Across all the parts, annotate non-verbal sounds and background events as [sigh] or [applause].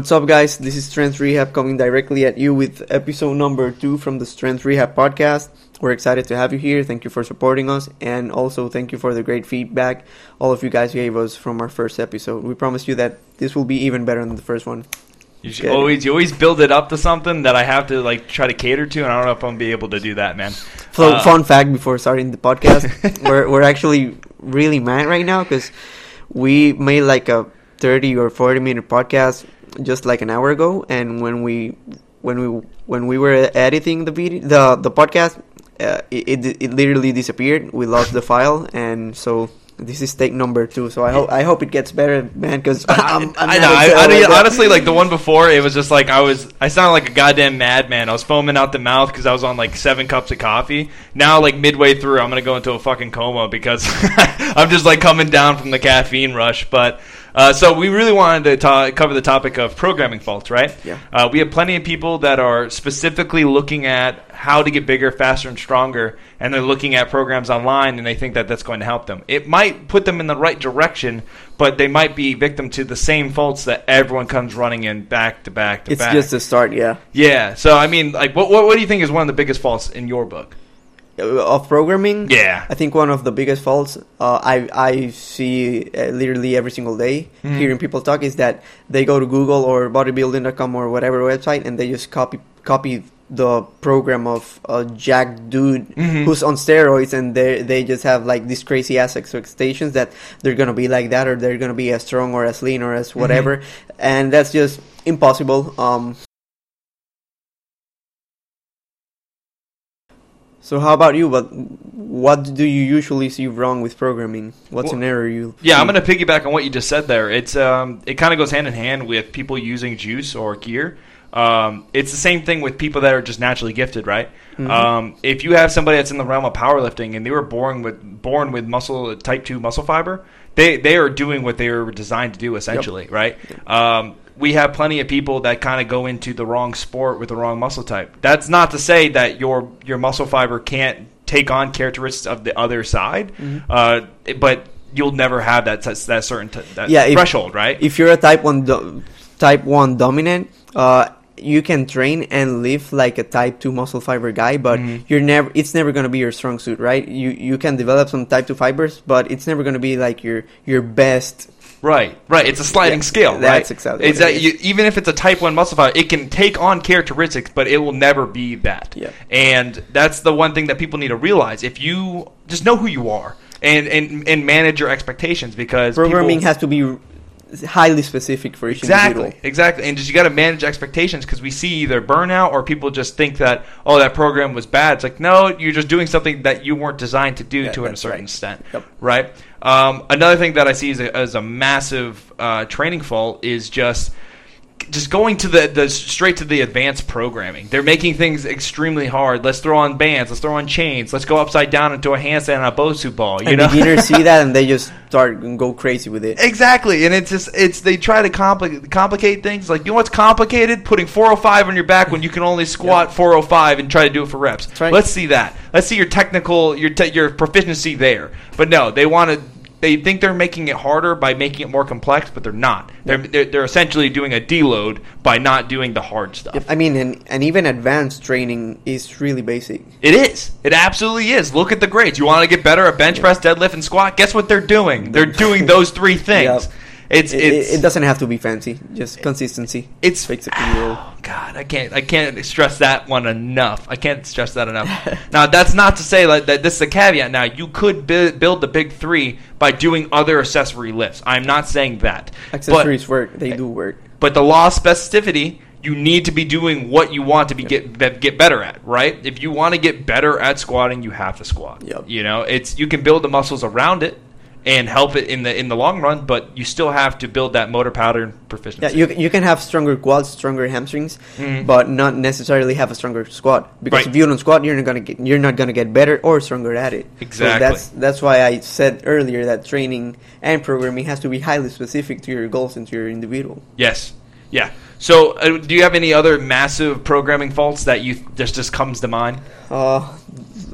What's up, guys? This is Strength Rehab coming directly at you with episode number two from the Strength Rehab podcast. We're excited to have you here. Thank you for supporting us, and also thank you for the great feedback all of you guys gave us from our first episode. We promise you that this will be even better than the first one. You should always you always build it up to something that I have to like try to cater to, and I don't know if I'm gonna be able to do that, man. So, Uh, fun fact before starting the podcast, [laughs] we're we're actually really mad right now because we made like a thirty or forty minute podcast just like an hour ago, and when we when we when we were editing the video the the podcast, uh, it, it it literally disappeared. We lost the file, and so. This is take number two, so I hope I hope it gets better, man. Because I'm, I'm I know. I, I, honestly, like the one before, it was just like I was. I sounded like a goddamn madman. I was foaming out the mouth because I was on like seven cups of coffee. Now, like midway through, I'm gonna go into a fucking coma because [laughs] I'm just like coming down from the caffeine rush. But uh, so we really wanted to ta- cover the topic of programming faults, right? Yeah. Uh, we have plenty of people that are specifically looking at how to get bigger, faster, and stronger, and they're looking at programs online, and they think that that's going to help them. It might put them in the right direction, but they might be victim to the same faults that everyone comes running in back to back to it's back. It's just a start, yeah. yeah. So I mean, like, what, what what do you think is one of the biggest faults in your book? Uh, Of programming, Yeah. I think one of the biggest faults uh, I I see uh, literally every single day Mhm. hearing people talk is that they go to Google or bodybuilding.com or whatever website and they just copy copy the program of a jacked dude Mhm. who's on steroids and they they just have like these crazy ass expectations that they're gonna be like that or they're gonna be as strong or as lean or as whatever and that's just impossible. Um, so how about you? What what do you usually see wrong with programming? What's Well, an error you? Yeah, see? I'm going to piggyback on what you just said there. It's um, it kind of goes hand in hand with people using juice or gear. Um, it's the same thing with people that are just naturally gifted, right? Mhm. Um, if you have somebody that's in the realm of powerlifting and they were born with born with muscle type two muscle fiber, they they are doing what they were designed to do essentially, right? Um, we have plenty of people that kind of go into the wrong sport with the wrong muscle type. That's not to say that your your muscle fiber can't take on characteristics of the other side, Mhm. uh, but you'll never have that that certain t- that Yeah, if- threshold, right? if you're a type one do- type one dominant, uh, you can train and live like a type two muscle fiber guy, but Mhm. you're never. It's never gonna be your strong suit, right? You you can develop some type two fibers, but it's never gonna be like your your best. Right, right. It's a sliding Yeah, scale, right? that's exactly It's that you, even if it's a type one muscle fiber, it can take on characteristics, but it will never be that. Yeah. And that's the one thing that people need to realize. If you just know who you are and and, and manage your expectations, because Programming people, has to be highly specific for each Exactly, individual. exactly, and just you got to manage expectations because we see either burnout or people just think that oh that program was bad. It's like no, you're just doing something that you weren't designed to do Yeah, to a certain right. extent, Yep. right? Um, another thing that I see as a, as a massive uh, training fault is just just going to the, the straight to the advanced programming. They're making things extremely hard. Let's throw on bands. Let's throw on chains. Let's go upside down into a handstand and a Bosu ball. You and know, beginners see that [laughs] and they just start and go crazy with it. Exactly, and it's just it's they try to complicate complicate things. Like you know what's complicated? Putting 405 on your back when you can only squat 405 and try to do it for reps. right. Let's see that. Let's see your technical your te- your proficiency there. But no, they want to. They think they're making it harder by making it more complex, but they're not. They're they're, they're essentially doing a deload by not doing the hard stuff. I mean, and, and even advanced training is really basic. It is. It absolutely is. Look at the grades. You want to get better at bench press, deadlift, and squat? Guess what they're doing? They're [laughs] doing those three things. Yep. It's It, it's it, it doesn't have to be fancy, just consistency. it's Makes it. Oh, God, I can't I can't stress that one enough. I can't stress that enough. [laughs] now that's not to say like, that this is a caveat. Now you could bu- build the big three by doing other accessory lifts. I'm not saying that. Accessories work; they do work. But, but the law of specificity, you need to be doing what you want to be get get better at, right? If you want to get better at squatting, you have to squat. Yep. You know, it's you can build the muscles around it and help it in the in the long run, but you still have to build that motor pattern proficiency. Yeah, you you can have stronger quads, stronger hamstrings, Mhm. but not necessarily have a stronger squat. Because Right. if you don't squat, you're not gonna get you're not gonna get better or stronger at it. So Exactly. that's that's why I said earlier that training and programming has to be highly specific to your goals and to your individual. Yes. Yeah. So, uh, do you have any other massive programming faults that you just just comes to mind? Uh,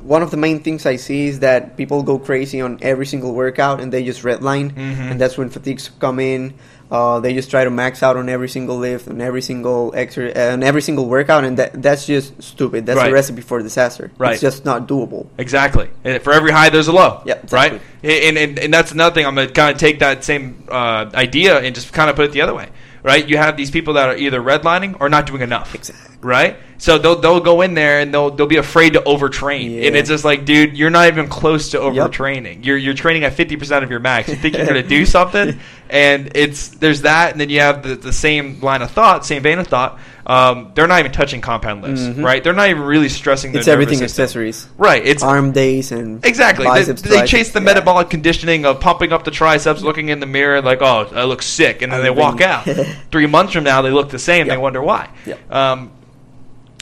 one of the main things I see is that people go crazy on every single workout and they just redline, Mhm. and that's when fatigues come in. Uh, they just try to max out on every single lift, on every single exer- uh, on every single workout, and that that's just stupid. That's Right. a recipe for disaster. Right. It's just not doable. Exactly. And for every high, there's a low. Yeah, exactly. Right. And, and and that's another thing. I'm gonna kind of take that same uh, idea and just kind of put it the other way. Right. You have these people that are either redlining or not doing enough. Exactly. Right. So they'll they'll go in there and they'll they'll be afraid to overtrain. Yeah. And it's just like, dude, you're not even close to overtraining. You're you're training at 50 percent of your max. You think you're gonna do [laughs] something, and it's there's that, and then you have the, the same line of thought, same vein of thought. Um, they're not even touching compound lifts, Mhm. right? They're not even really stressing. Their It's everything system. accessories. Right. It's Arm days and Exactly. They, they chase the Yeah. metabolic conditioning of pumping up the triceps, looking in the mirror, like, oh, I look sick, and then I they walk out. [laughs] Three months from now, they look the same. They wonder why. Yep. Um,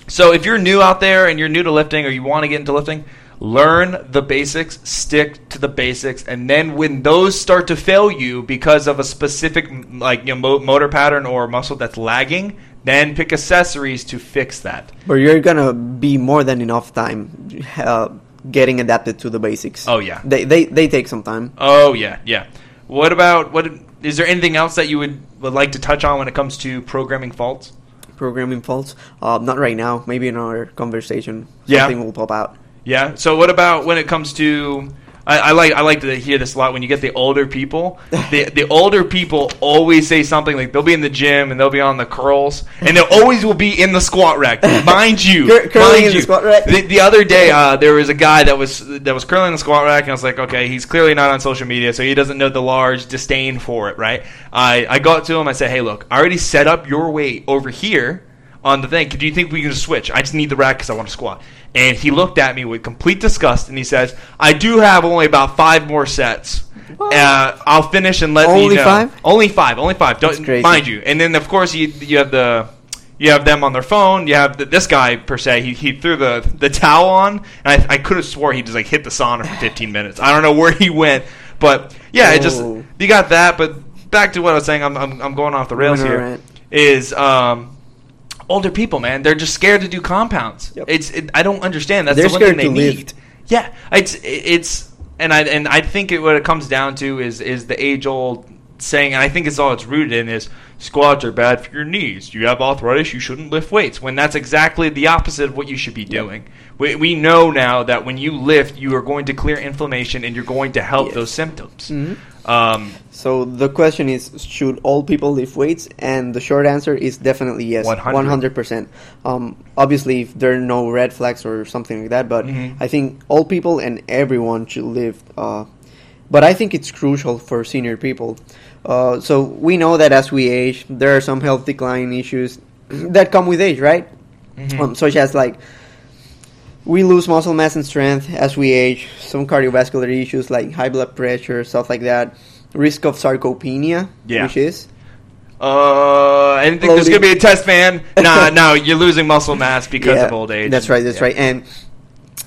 so if you're new out there and you're new to lifting, or you want to get into lifting, learn the basics, stick to the basics, and then when those start to fail you because of a specific like you know, motor pattern or muscle that's lagging, then pick accessories to fix that. But you're gonna be more than enough time uh, getting adapted to the basics. Oh, yeah. they they they take some time. Oh yeah, yeah. What about what? Is there anything else that you would, would like to touch on when it comes to programming faults? Programming faults, uh, not right now. Maybe in our conversation, Yeah. something will pop out. Yeah. So what about when it comes to? I, I like I like to hear this a lot when you get the older people. The the older people always say something like they'll be in the gym and they'll be on the curls and they always will be in the squat rack. Mind you, [laughs] Cur- curling mind in the you. squat rack? The, the other day uh, there was a guy that was that was curling in the squat rack and I was like, okay, he's clearly not on social media, so he doesn't know the large disdain for it, right? I I go up to him, I said, hey, look, I already set up your weight over here on the thing. Do you think we can just switch? I just need the rack because I want to squat. And he looked at me with complete disgust and he says, I do have only about five more sets. Uh, I'll finish and let Only me know. five? Only five. Only five. Don't mind you. And then of course you you have the you have them on their phone. You have the, this guy per se. He, he threw the the towel on, and I, I could have swore he just like hit the sauna for 15 [laughs] minutes. I don't know where he went, but yeah, it just Oh. you got that. But back to what I was saying. I'm I'm, I'm going off the rails Going on a here. Is um. Older people, man, they're just scared to do compounds. Yep. It's it, I don't understand. That's They're the one thing they to need. lift. Yeah, it's it's and I and I think it, what it comes down to is is the age old saying, and I think it's all it's rooted in is squats are bad for your knees. You have arthritis, you shouldn't lift weights. When that's exactly the opposite of what you should be doing. We, we know now that when you lift, you are going to clear inflammation and you're going to help Yes. those symptoms. Mhm. Um, So the question is, should all people lift weights? And the short answer is definitely yes, 100. one hundred percent. Um, obviously, if there are no red flags or something like that, but Mhm. I think all people and everyone should lift. Uh, but I think it's crucial for senior people. Uh, so we know that as we age, there are some health decline issues that come with age, right? Mhm. Um, such as like we lose muscle mass and strength as we age. Some cardiovascular issues like high blood pressure, stuff like that. Risk of sarcopenia, Yeah. which is uh, I didn't think there's going to be a test, man. [laughs] Nah, no, you're losing muscle mass because Yeah, of old age. That's right. That's Yeah. right. And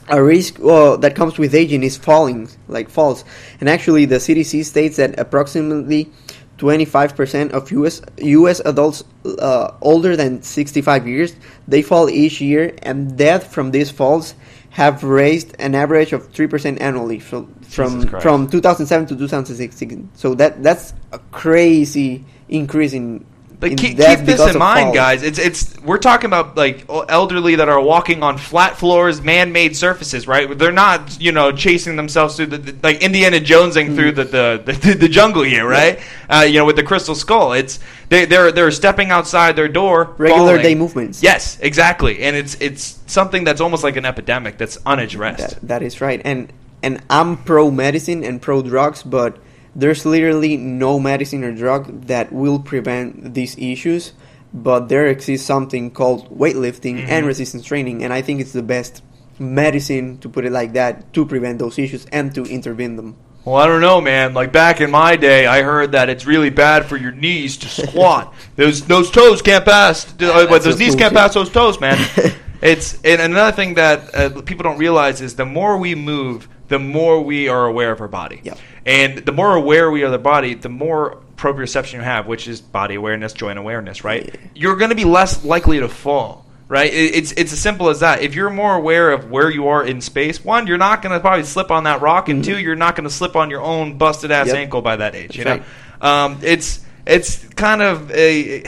a risk well, that comes with aging is falling, like falls. And actually, the CDC states that approximately 25% of US US adults uh, older than 65 years they fall each year, and death from these falls have raised an average of 3% annually from from from 2007 to 2016. So that that's a crazy increase in. In keep, keep this in mind, guys. It's it's we're talking about like elderly that are walking on flat floors, man-made surfaces, right? They're not you know chasing themselves through the, the like Indiana Jonesing through the the, the [laughs] the jungle here, right? Uh, you know, with the crystal skull. It's they they're they're stepping outside their door, Regular falling. day movements. Yes, exactly, and it's it's something that's almost like an epidemic that's unaddressed. That, that is right. And and I'm pro medicine and pro drugs, but there's literally no medicine or drug that will prevent these issues. But there exists something called weightlifting Mhm. and resistance training, and I think it's the best medicine to put it like that to prevent those issues and to intervene them. Well, I don't know, man. Like back in my day, I heard that it's really bad for your knees to [laughs] squat. those those toes can't pass. [laughs] uh, That's those knees can't bullshit. pass those toes, man. [laughs] it's and another thing that uh, people don't realize is the more we move, the more we are aware of our body. Yep. And the more aware we are of the body, the more proprioception you have, which is body awareness, joint awareness, right? Yeah. You're going to be less likely to fall. right? It's it's as simple as that. If you're more aware of where you are in space, one, you're not going to probably slip on that rock, and two, you're not going to slip on your own busted ass Yep. ankle by that age. You That's know, um, it's it's kind of a.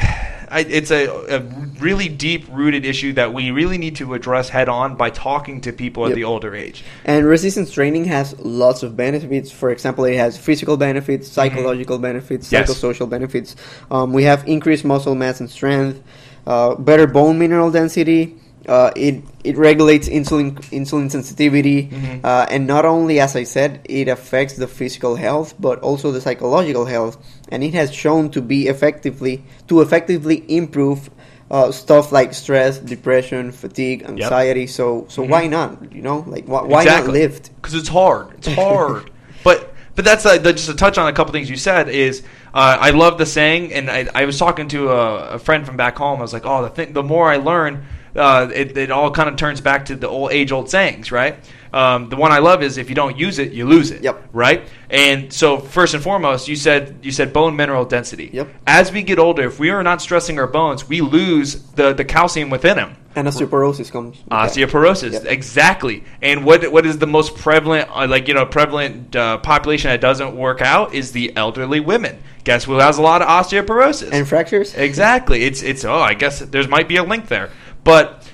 I, it's a, a really deep rooted issue that we really need to address head on by talking to people at the older age. And resistance training has lots of benefits. For example, it has physical benefits, psychological benefits, Mm-hmm. Yes. psychosocial benefits. Um, we have increased muscle mass and strength, uh, better bone mineral density. Uh, it it regulates insulin insulin sensitivity, Mhm. uh, and not only, as I said, it affects the physical health, but also the psychological health. And it has shown to be effectively to effectively improve uh, stuff like stress, depression, fatigue, anxiety. So so Mhm. why not? You know, like why, why not lift? because it's hard. It's hard. [laughs] but but that's uh, just to touch on a couple things you said is uh, I love the saying, and I, I was talking to a, a friend from back home. I was like, oh, the thing, the more I learn, uh, it, it all kind of turns back to the old age old sayings, right? Um, the one I love is if you don't use it, you lose it. Yep. Right. And so first and foremost, you said you said bone mineral density. Yep. As we get older, if we are not stressing our bones, we lose the the calcium within them. And osteoporosis comes. Osteoporosis, Yep. exactly. And what what is the most prevalent, uh, like you know, prevalent uh, population that doesn't work out is the elderly women. Guess who has a lot of osteoporosis? And fractures. exactly. It's it's oh, I guess there might be a link there, but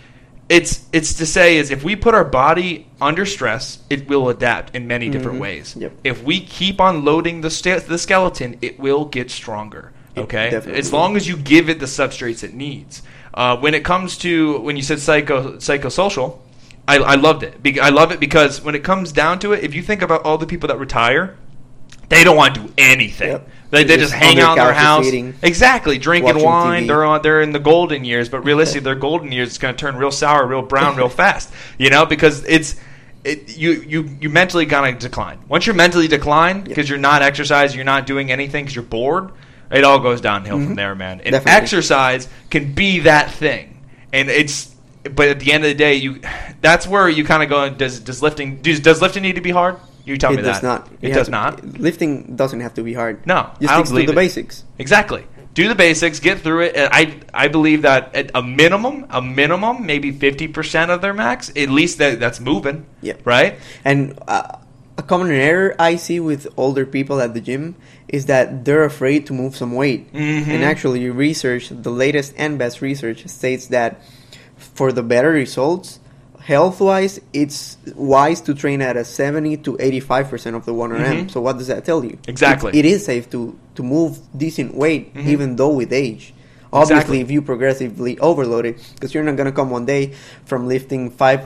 it's it's to say is if we put our body under stress, it will adapt in many different Mhm. ways. Yep. If we keep on loading the sta- the skeleton, it will get stronger. Okay, as long as you give it the substrates it needs. Uh, when it comes to when you said psycho psychosocial, I, I loved it. Be- I love it because when it comes down to it, if you think about all the people that retire, they don't want to do anything. Yep. They, they just just hang out in their house, eating, exactly, drinking wine. TV. They're on, they're in the golden years, but realistically, their golden years is going to turn real sour, real brown, real [laughs] fast. You know, because it's it, you you you mentally gonna decline. Once you're mentally declined because you're not exercising, you're not doing anything because you're bored. It all goes downhill from Mhm. there, man. And Definitely. exercise can be that thing, and it's. But at the end of the day, you that's where you kind of go. Does does lifting does, does lifting need to be hard? You tell it me does that. not. It does to- not. Lifting doesn't have to be hard. No, Just I don't to the it. basics. Exactly. Do the basics, get through it. And I I believe that at a minimum, a minimum, maybe fifty percent of their max, at least that that's moving. Yep. Right. And uh, a common error I see with older people at the gym is that they're afraid to move some weight. Mhm. And actually, research, the latest and best research, states that for the better results, health wise, it's wise to train at a 70 to 85% of the 1RM. Mhm. So, what does that tell you? Exactly. It, it is safe to, to move decent weight, Mhm. even though with age. Obviously, Exactly. if you progressively overload it, because you're not going to come one day from lifting five,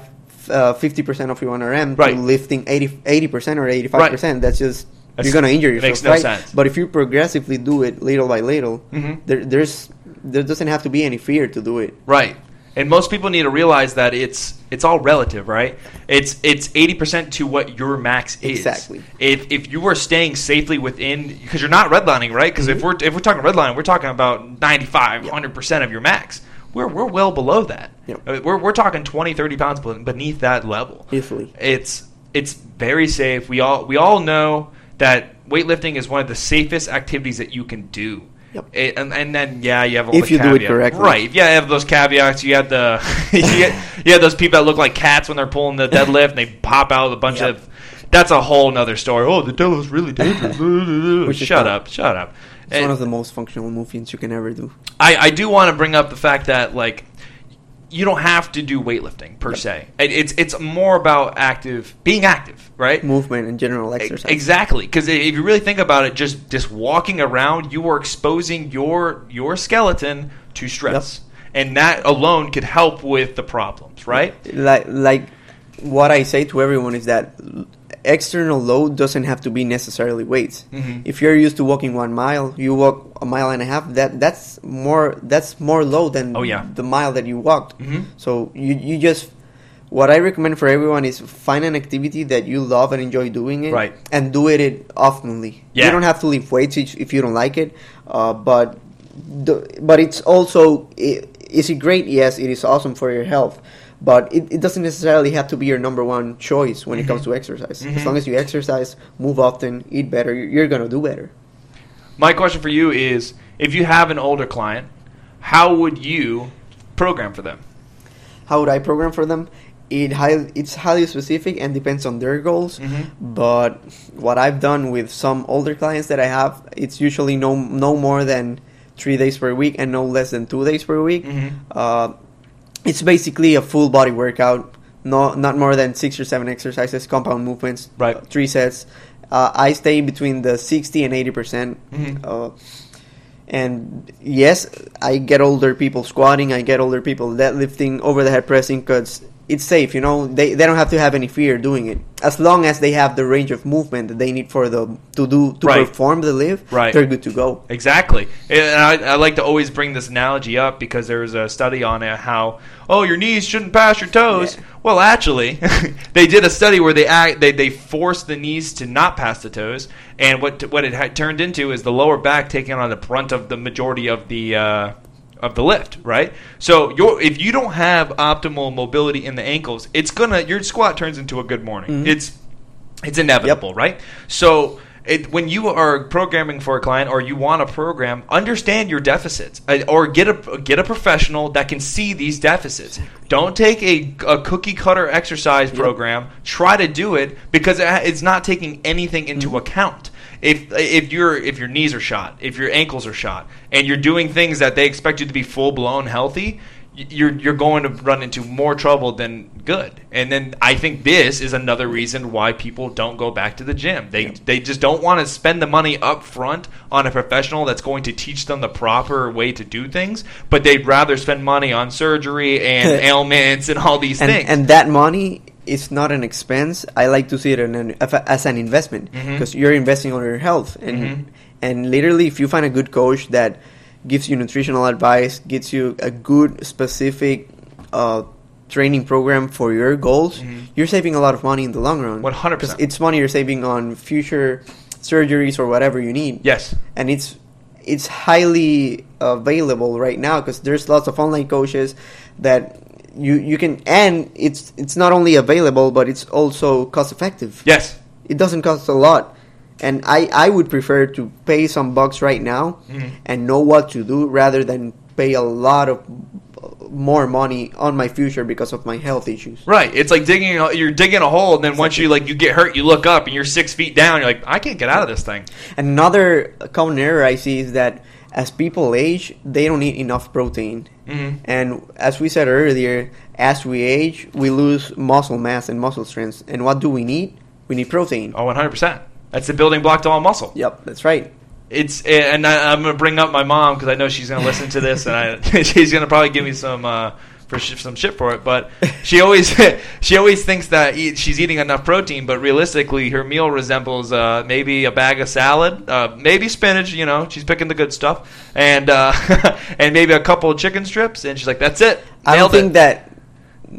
uh, 50% of your 1RM Right. to lifting 80, percent or 85%. Right. That's just, That's- you're going to injure yourself, makes no right? sense. But if you progressively do it little by little, Mhm. there, there's there doesn't have to be any fear to do it. Right. And most people need to realize that it's it's all relative, right? It's it's eighty percent to what your max is. Exactly. If if you are staying safely within, because you're not redlining, right? Because if we're if we're talking redlining, we're talking about 95, 100 percent of your max. We're we're well below that. Yep. Uh, We're we're talking 20, 30 pounds beneath that level. Easily. It's it's very safe. We all we all know that weightlifting is one of the safest activities that you can do. Yep. It- and, and then yeah, you have If you do it correctly. right? Yeah, you have those caveats, you have the [laughs] you, you those people that look like cats when they're pulling the [laughs] deadlift and they pop out with a bunch Yep. of. That's a whole nother story. Oh, the deadlift's really dangerous. [laughs] Shut up, shut up. It's And one of the most functional movements you can ever do. I, I do want to bring up the fact that like you don't have to do weightlifting per se. It, it's it's more about active being active, right? Movement and general exercise. Exactly, because if you really think about it, just just walking around, you are exposing your your skeleton to stress, and that alone could help with the problems, right? Like like what I say to everyone is that external load doesn't have to be necessarily weights. Mhm. If you're used to walking one mile, you walk a mile and a half. That that's more that's more load than Oh, yeah. the mile that you walked. Mhm. So you you just what I recommend for everyone is find an activity that you love and enjoy doing it, Right. And do it, it oftenly. Yeah. You don't have to lift weights if you don't like it, uh, but the, but it's also i- is it great? Yes, it is awesome for your health. But it, it doesn't necessarily have to be your number one choice when it comes to exercise. Mhm. As long as you exercise, move often, eat better, you're, you're gonna do better. My question for you is: If you have an older client, how would you program for them? how would I program for them? It high, it's highly specific and depends on their goals. Mhm. But what I've done with some older clients that I have, it's usually no no more than three days per week and no less than two days per week. Mhm. Uh, it's basically a full body workout, no not more than six or seven exercises, compound movements, Right. uh, three sets. Uh, I stay between the sixty and eighty percent. Mhm. Uh, and yes, I get older people squatting. I get older people deadlifting, over the head pressing, because it's safe. You know, they they don't have to have any fear doing it as long as they have the range of movement that they need for the to do to Right. perform the lift. Right. they're good to go. Exactly. And I, I like to always bring this analogy up because there was a study on it how, oh, your knees shouldn't pass your toes. Yeah. Well, actually, [laughs] they did a study where they act, they they forced the knees to not pass the toes, and what what it had turned into is the lower back taking on the brunt of the majority of the. Uh, of the lift, right? So your if you don't have optimal mobility in the ankles, it's gonna your squat turns into a good morning. Mhm. It's it's inevitable, right? So it, when you are programming for a client or you want to program, understand your deficits uh, or get a get a professional that can see these deficits. Don't take a, a cookie cutter exercise program. Try to do it because it's not taking anything into account. If if your if your knees are shot, if your ankles are shot, and you're doing things that they expect you to be full blown healthy, you're you're going to run into more trouble than good. And then I think this is another reason why people don't go back to the gym. They they just don't want to spend the money up front on a professional that's going to teach them the proper way to do things, but they'd rather spend money on surgery and [laughs] ailments and all these and, things. and that money is not an expense. I like to see it an, as an investment because you're investing on your health, and Mhm. and literally, if you find a good coach that gives you nutritional advice, gives you a good specific uh, training program for your goals, Mhm. you're saving a lot of money in the long run. 100%. It's money you're saving on future surgeries or whatever you need yes. and it's it's highly available right now because there's lots of online coaches that you you can and it's it's not only available but it's also cost effective Yes. it doesn't cost a lot and i i would prefer to pay some bucks right now Mhm. and know what to do rather than pay a lot of more money on my future because of my health issues Right. It's like digging. a- You're digging a hole, and then once you like you get hurt, you look up and you're six feet down. You're like, I can't get out of this thing. Another common error I see is that as people age, they don't eat enough protein. Mhm. And as we said earlier, as we age, we lose muscle mass and muscle strength. And what do we need? We need protein. Oh, 100. percent That's the building block to all muscle. Yep, that's right. It's and I, I'm gonna bring up my mom because I know she's gonna listen to this, and I [laughs] she's gonna probably give me some uh, for sh- some shit for it. But she always [laughs] she always thinks that eat, she's eating enough protein, but realistically, her meal resembles uh, maybe a bag of salad, uh, maybe spinach. You know, she's picking the good stuff, and uh, [laughs] and maybe a couple of chicken strips, and she's like, "That's it." I don't Nailed it." think that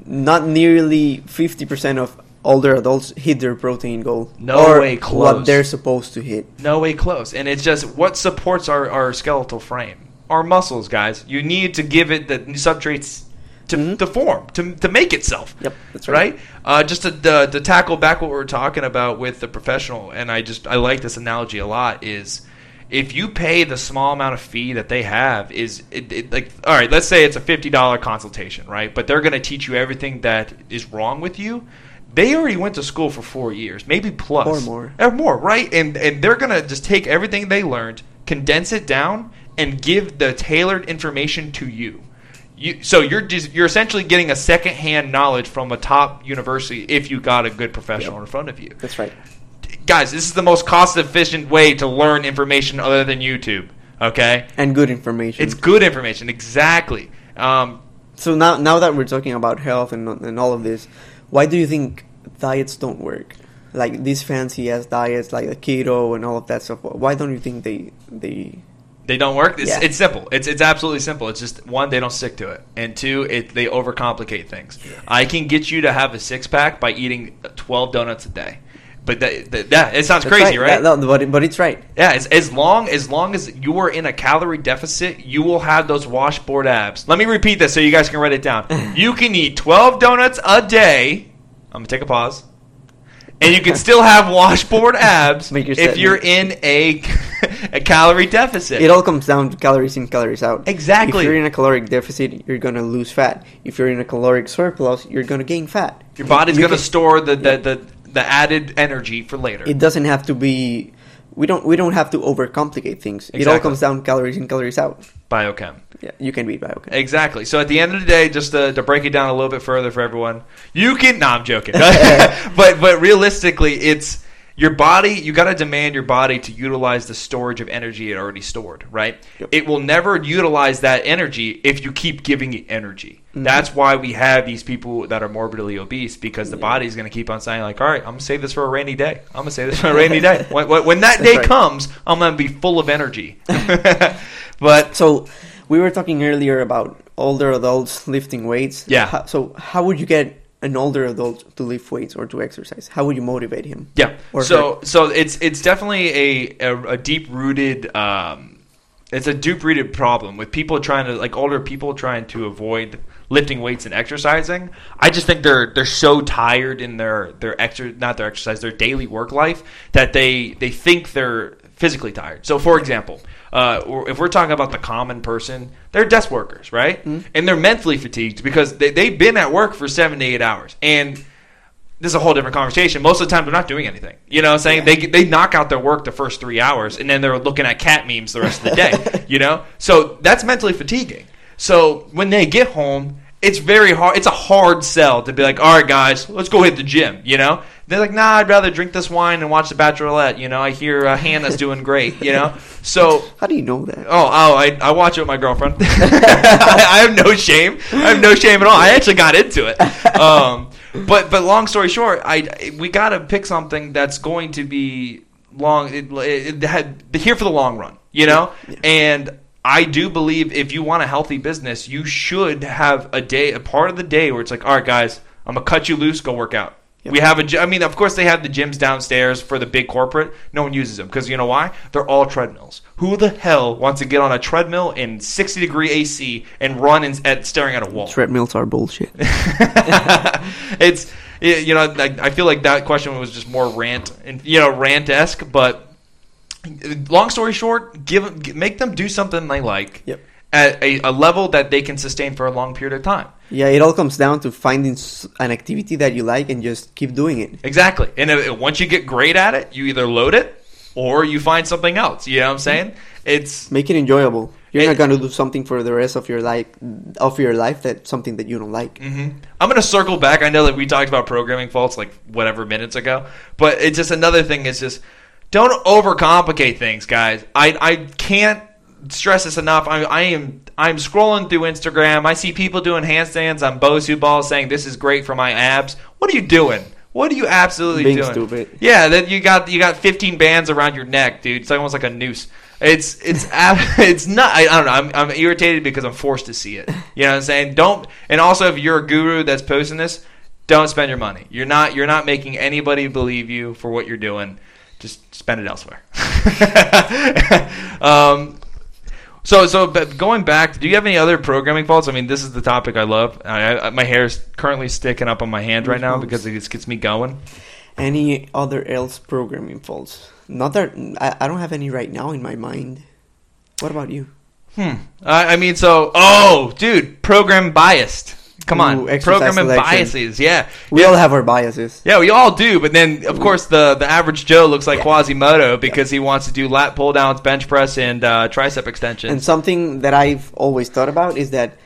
not nearly 50% of older adults hit their protein goal. No or way close. what they're supposed to hit. No way close. And it's just what supports our, our skeletal frame? Our muscles, guys. You need to give it the substrates to, Mhm. to form, to, to make itself. Yep, that's right. Right? Uh, just to, to, to tackle back what we are talking about with the professional, and I just I like this analogy a lot, is if you pay the small amount of fee that they have is it, it, like all right let's say it's a $50 consultation right but they're going to teach you everything that is wrong with you they already went to school for four years maybe plus Or more. or more right and and they're going to just take everything they learned condense it down and give the tailored information to you you, so you're just, you're essentially getting a secondhand knowledge from a top university if you got a good professional Yep. in front of you That's right. guys, this is the most cost efficient way to learn information other than YouTube. Okay, And good information. it's good information. Exactly. Um, So now, now that we're talking about health and and all of this, why do you think diets don't work? Like these fancy ass diets, like the keto and all of that stuff. Why don't you think they they? They don't work. It's, Yeah. it's simple. It's it's absolutely simple. It's just one, they don't stick to it, and two, it they overcomplicate things. I can get you to have a six pack by eating twelve donuts a day, but that, that, that it sounds That's crazy, right? That- no, but it- but it's right. Yeah, as, as long as long as you are in a calorie deficit, you will have those washboard abs. Let me repeat this so you guys can write it down. [laughs] you can eat 12 donuts a day. I'm gonna take a pause. And you can still have washboard [laughs] abs if set you're in a a calorie deficit. It all comes down to calories in, calories out. Exactly. If you're in a caloric deficit, you're gonna lose fat. If you're in a caloric surplus, you're gonna gain fat. Your body's going to store the, the, the, the added energy for later. It doesn't have to be. We don't. We don't have to overcomplicate things. It all comes down calories in, calories out. Biochem. Yeah, you can beat biochem. Exactly. So at the end of the day, just to, to break it down a little bit further for everyone, you can. No, I'm joking. [laughs] [laughs] but but realistically, it's your body. You got to demand your body to utilize the storage of energy it already stored. Right. Yep. It will never utilize that energy if you keep giving it energy. Mm-hmm. That's why we have these people that are morbidly obese because the body is going to keep on saying like, all right, I'm gonna save this for a rainy day. I'm gonna save this [laughs] for a rainy day. When, when, that day right. comes, I'm gonna be full of energy. [laughs] but So we were talking earlier about older adults lifting weights. Yeah. So how would you get an older adult to lift weights or to exercise? How would you motivate him? Yeah. Or so so it's it's definitely a a, a deep rooted um, it's a deep rooted problem with people trying to like older people trying to avoid lifting weights and exercising. I just think they're they're so tired in their their exer not their exercise their daily work life that they they think they're physically tired. So for example. Uh, if we're talking about the common person, they're desk workers, right? And they're mentally fatigued because they, they've been at work for seven to eight hours. And this is a whole different conversation. Most of the time, they're not doing anything. You know what I'm saying? They, they knock out their work the first three hours, and then they're looking at cat memes the rest of the day. [laughs] you know? So that's mentally fatiguing. So when they get home, it's very hard. It's a hard sell to be like, all right, guys, let's go hit the gym. You know? They're like, nah, I'd rather drink this wine and watch The Bachelorette. You know? I hear uh, Hannah's [laughs] doing great. You know? So How do you know that? Oh, oh, I, I watch it with my girlfriend. I, [laughs] I have no shame. I have no shame at all. I actually got into it. Um, but but long story short, I we got to pick something that's going to be long. It, it had here for the long run, you know. And I do believe if you want a healthy business, you should have a day, a part of the day where it's like, all right, guys, I'm gonna cut you loose, go work out. Yep. We have a. I mean, of course, they have the gyms downstairs for the big corporate. No one uses them because you know why? They're all treadmills. Who the hell wants to get on a treadmill in 60 degree AC and run in, at staring at a wall? Treadmills are bullshit. [laughs] it's you know I, I feel like that question was just more rant and you know rant esque, but long story short, give make them do something they like Yep. At a, a level that they can sustain for a long period of time. Yeah, it all comes down to finding an activity that you like and just keep doing it. Exactly. And if, once you get great at it, you either load it or you find something else. You know what I'm saying? It's Make it enjoyable. You're It- not gonna do something for the rest of your life of your life that's something that you don't like. hmm I'm going to circle back. I know that we talked about programming faults like whatever minutes ago, but it's just another thing is just don't overcomplicate things, guys. I I can't stress this enough. I, I am I'm scrolling through Instagram. I see people doing handstands on Bosu balls, saying this is great for my abs. What are you doing? What are you absolutely Being doing? stupid. Yeah, then you got you got 15 bands around your neck, dude. It's almost like a noose. It's it's [laughs] it's not. I, I don't know. I'm, I'm irritated because I'm forced to see it. You know what I'm saying? Don't. And also, if you're a guru that's posting this, don't spend your money. You're not. You're not making anybody believe you for what you're doing. Just spend it elsewhere. [laughs] um, so, so, but going back, do you have any other programming faults? I mean, this is the topic I love. I, I, my hair is currently sticking up on my hand right now because it just gets me going. Any other else programming faults? Not that I, I don't have any right now in my mind. What about you? Hmm. I, I mean, so, oh, dude, program biased. Come on, exercise program selection. biases. Yeah, We yeah. all have our biases. Yeah, we all do, but then of course the the average Joe looks like Quasimodo because he wants to do lat pull downs, bench press, and uh, tricep extensions. And something that I've always thought about is that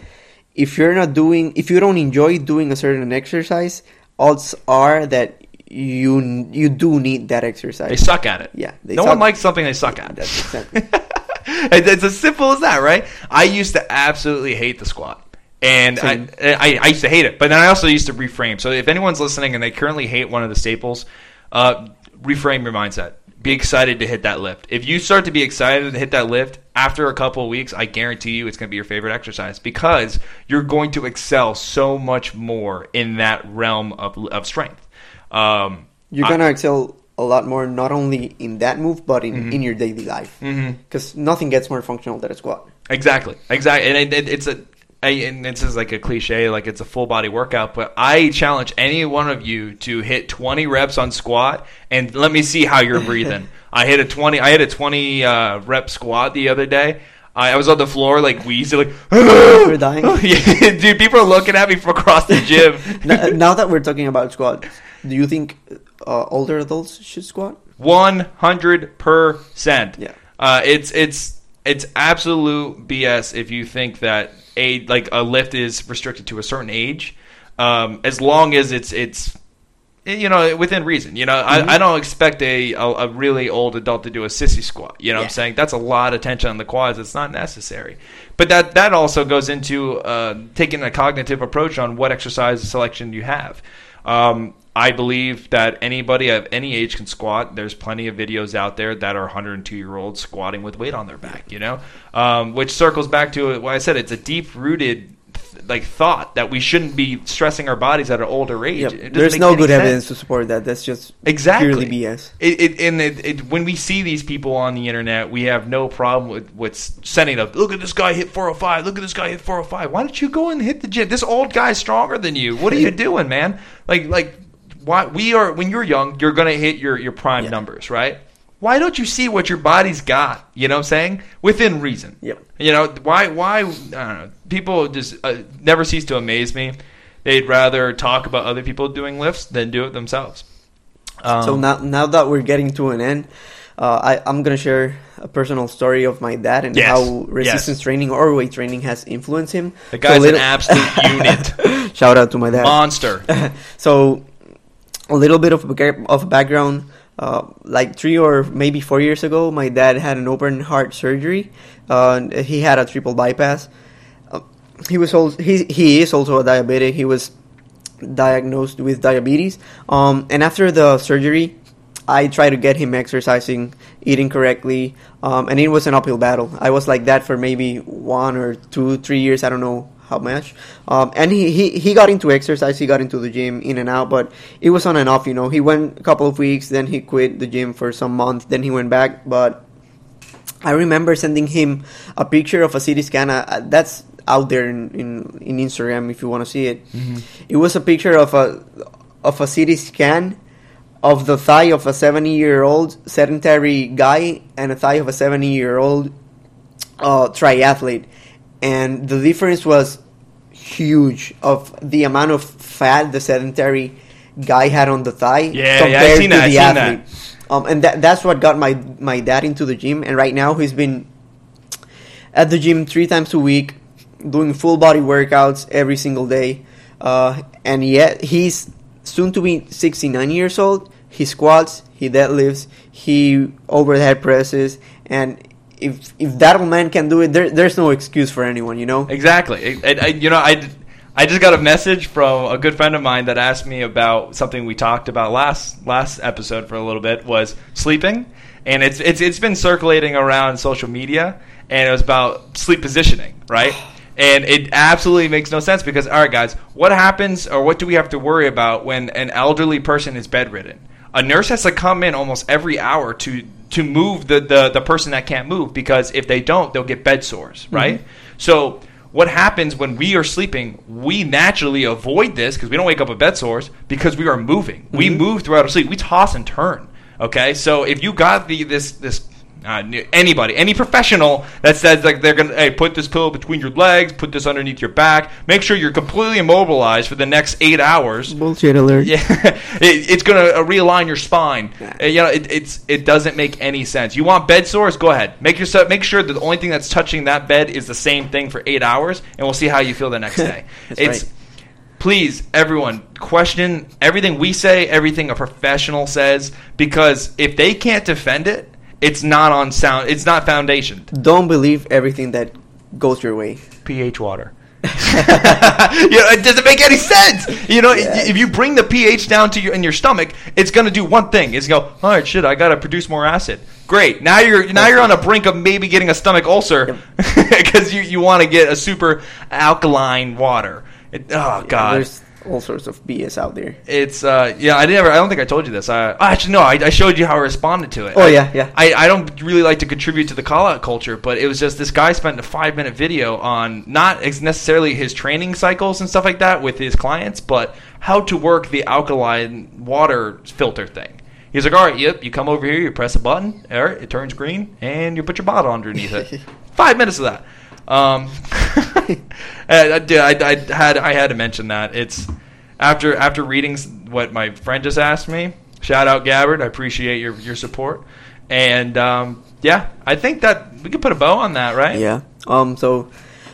if you're not doing, if you don't enjoy doing a certain exercise, odds are that you you do need that exercise. they suck at it. Yeah, no suck. one likes something they suck at. That's [laughs] exactly. It- it's as simple as that, right? I used to absolutely hate the squat. And I, I, I used to hate it, but then I also used to reframe. So if anyone's listening and they currently hate one of the staples, uh, reframe your mindset. Be excited to hit that lift. If you start to be excited to hit that lift after a couple of weeks, I guarantee you it's going to be your favorite exercise because you're going to excel so much more in that realm of, of strength. Um, You're gonna excel a lot more, not only in that move, but in, Mm-hmm. in your daily life. Mhm. Because nothing gets more functional than a squat. Exactly, exactly, and it, it, it's a I, and this is like a cliche, like it's a full body workout, but I challenge any one of you to hit 20 reps on squat and let me see how you're breathing. [laughs] I hit a 20, I hit a 20 uh, rep squat the other day. I, I was on the floor like wheezing, like We're [gasps] dying. [laughs] yeah, dude. People are looking at me from across the gym. [laughs] N- now that we're talking about squats, do you think uh, older adults should squat? One hundred percent. Yeah. Uh, it's it's it's absolute BS if you think that a like a lift is restricted to a certain age, um, as long as it's it's you know within reason. You know, Mm-hmm. I, I don't expect a, a a really old adult to do a sissy squat. You know, what I'm saying that's a lot of tension on the quads. It's not necessary. But that that also goes into uh, taking a cognitive approach on what exercise selection you have. Um, I believe that anybody of any age can squat. There's plenty of videos out there that are 102 year olds squatting with weight on their back. You know, um, which circles back to what I said. It's a deep rooted like thought that we shouldn't be stressing our bodies at an older age. Yep. There's no good sense. evidence to support that. That's just Exactly. purely BS. It, it, and it, it, when we see these people on the internet, we have no problem with, with sending up. Look at this guy hit 405. Look at this guy hit 405. Why don't you go and hit the gym? This old guy's stronger than you. What are you [laughs] doing, man? Like like why we are when you're young, you're gonna hit your your prime Yeah. numbers, right? Why don't you see what your body's got? You know what I'm saying? Within reason. Yep. You know why? Why? I don't know. People just uh, never cease to amaze me. They'd rather talk about other people doing lifts than do it themselves. Um, so now, now that we're getting to an end, uh, I, I'm gonna share a personal story of my dad and Yes. how resistance Yes. training or weight training has influenced him. The guy's So an absolute unit. [laughs] Shout out to my dad. monster. [laughs] so a little bit of of background uh, like three or maybe four years ago my dad had an open heart surgery uh, he had a triple bypass uh, he was also he, he is also a diabetic he was diagnosed with diabetes um, and after the surgery I tried to get him exercising, eating correctly, um, and it was an uphill battle. I was like that for maybe one or two, three years. I don't know how much. Um, and he, he, he got into exercise. He got into the gym in and out, but it was on and off. You know, he went a couple of weeks, then he quit the gym for some months, then he went back. But I remember sending him a picture of a CT scan. Uh, that's out there in, in, in Instagram if you want to see it. It was a picture of a of a CT scan of the thigh of a 70 year old sedentary guy and a thigh of a 70 year old uh, triathlete. And the difference was huge of the amount of fat the sedentary guy had on the thigh Yeah, yeah, seen that, I've seen that. Um, and that, that's what got my my dad into the gym. And right now he's been at the gym three times a week, doing full body workouts every single day. Uh, and yet he's soon to be 69 years old. He squats, he deadlifts, he overhead presses, and if if that old man can do it, there, there's no excuse for anyone, you know. Exactly. And, you know, I, I just got a message from a good friend of mine that asked me about something we talked about last last episode for a little bit was sleeping, and it's it's it's been circulating around social media, and it was about sleep positioning, right? [sighs] And it absolutely makes no sense because, all right, guys, what happens or what do we have to worry about when an elderly person is bedridden? A nurse has to come in almost every hour to to move the, the, the person that can't move because if they don't, they'll get bed sores, mm-hmm. right? So what happens when we are sleeping? We naturally avoid this because we don't wake up with bed sores because we are moving. We mm-hmm. move throughout our sleep. We toss and turn. Okay, so if you got the this this uh, anybody, any professional that says like they're gonna hey put this pillow between your legs, put this underneath your back, make sure you're completely immobilized for the next eight hours. Bullshit alert. Yeah, [laughs] it, it's going to realign your spine. Uh, you know, it, it's it doesn't make any sense. You want bed sores? Go ahead. Make yourself make sure that the only thing that's touching that bed is the same thing for eight hours, and we'll see how you feel the next [laughs] day. It's right. please everyone question everything we say, everything a professional says, because if they can't defend it, it's not on sound. It's not foundation. Don't believe everything that goes your way. pH water. [laughs] you know, it doesn't make any sense. You know, Yeah. if you bring the pH down to your in your stomach, it's going to do one thing. It's go, all right, shit, I got to produce more acid. Great. Now you're now you're on the brink of maybe getting a stomach ulcer because [laughs] you, you want to get a super alkaline water. It, oh god. There's all sorts of BS out there. It's uh yeah I never I don't think I told you this. I actually no I, I showed you how I responded to it. Oh, yeah, yeah. I, I don't really like to contribute to the call out culture, but it was just this guy spent a five minute video on not necessarily his training cycles and stuff like that with his clients, but how to work the alkaline water filter thing. He's like, all right, yep, you come over here, you press a button, all right, it turns green, and you put your bottle underneath it. [laughs] Five minutes of that. Um, [laughs] [laughs] I, did- I, I had I had to mention that it's after after reading what my friend just asked me. Shout out Gabbard, I appreciate your your support, and um, yeah, I think that we could put a bow on that, right? Yeah. Um. So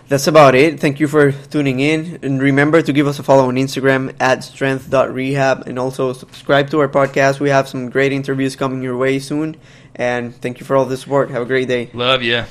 that's about it. Thank you for tuning in, and remember to give us a follow on Instagram at strength.rehab, and also subscribe to our podcast. We have some great interviews coming your way soon, and thank you for all the support. Have a great day. Love you.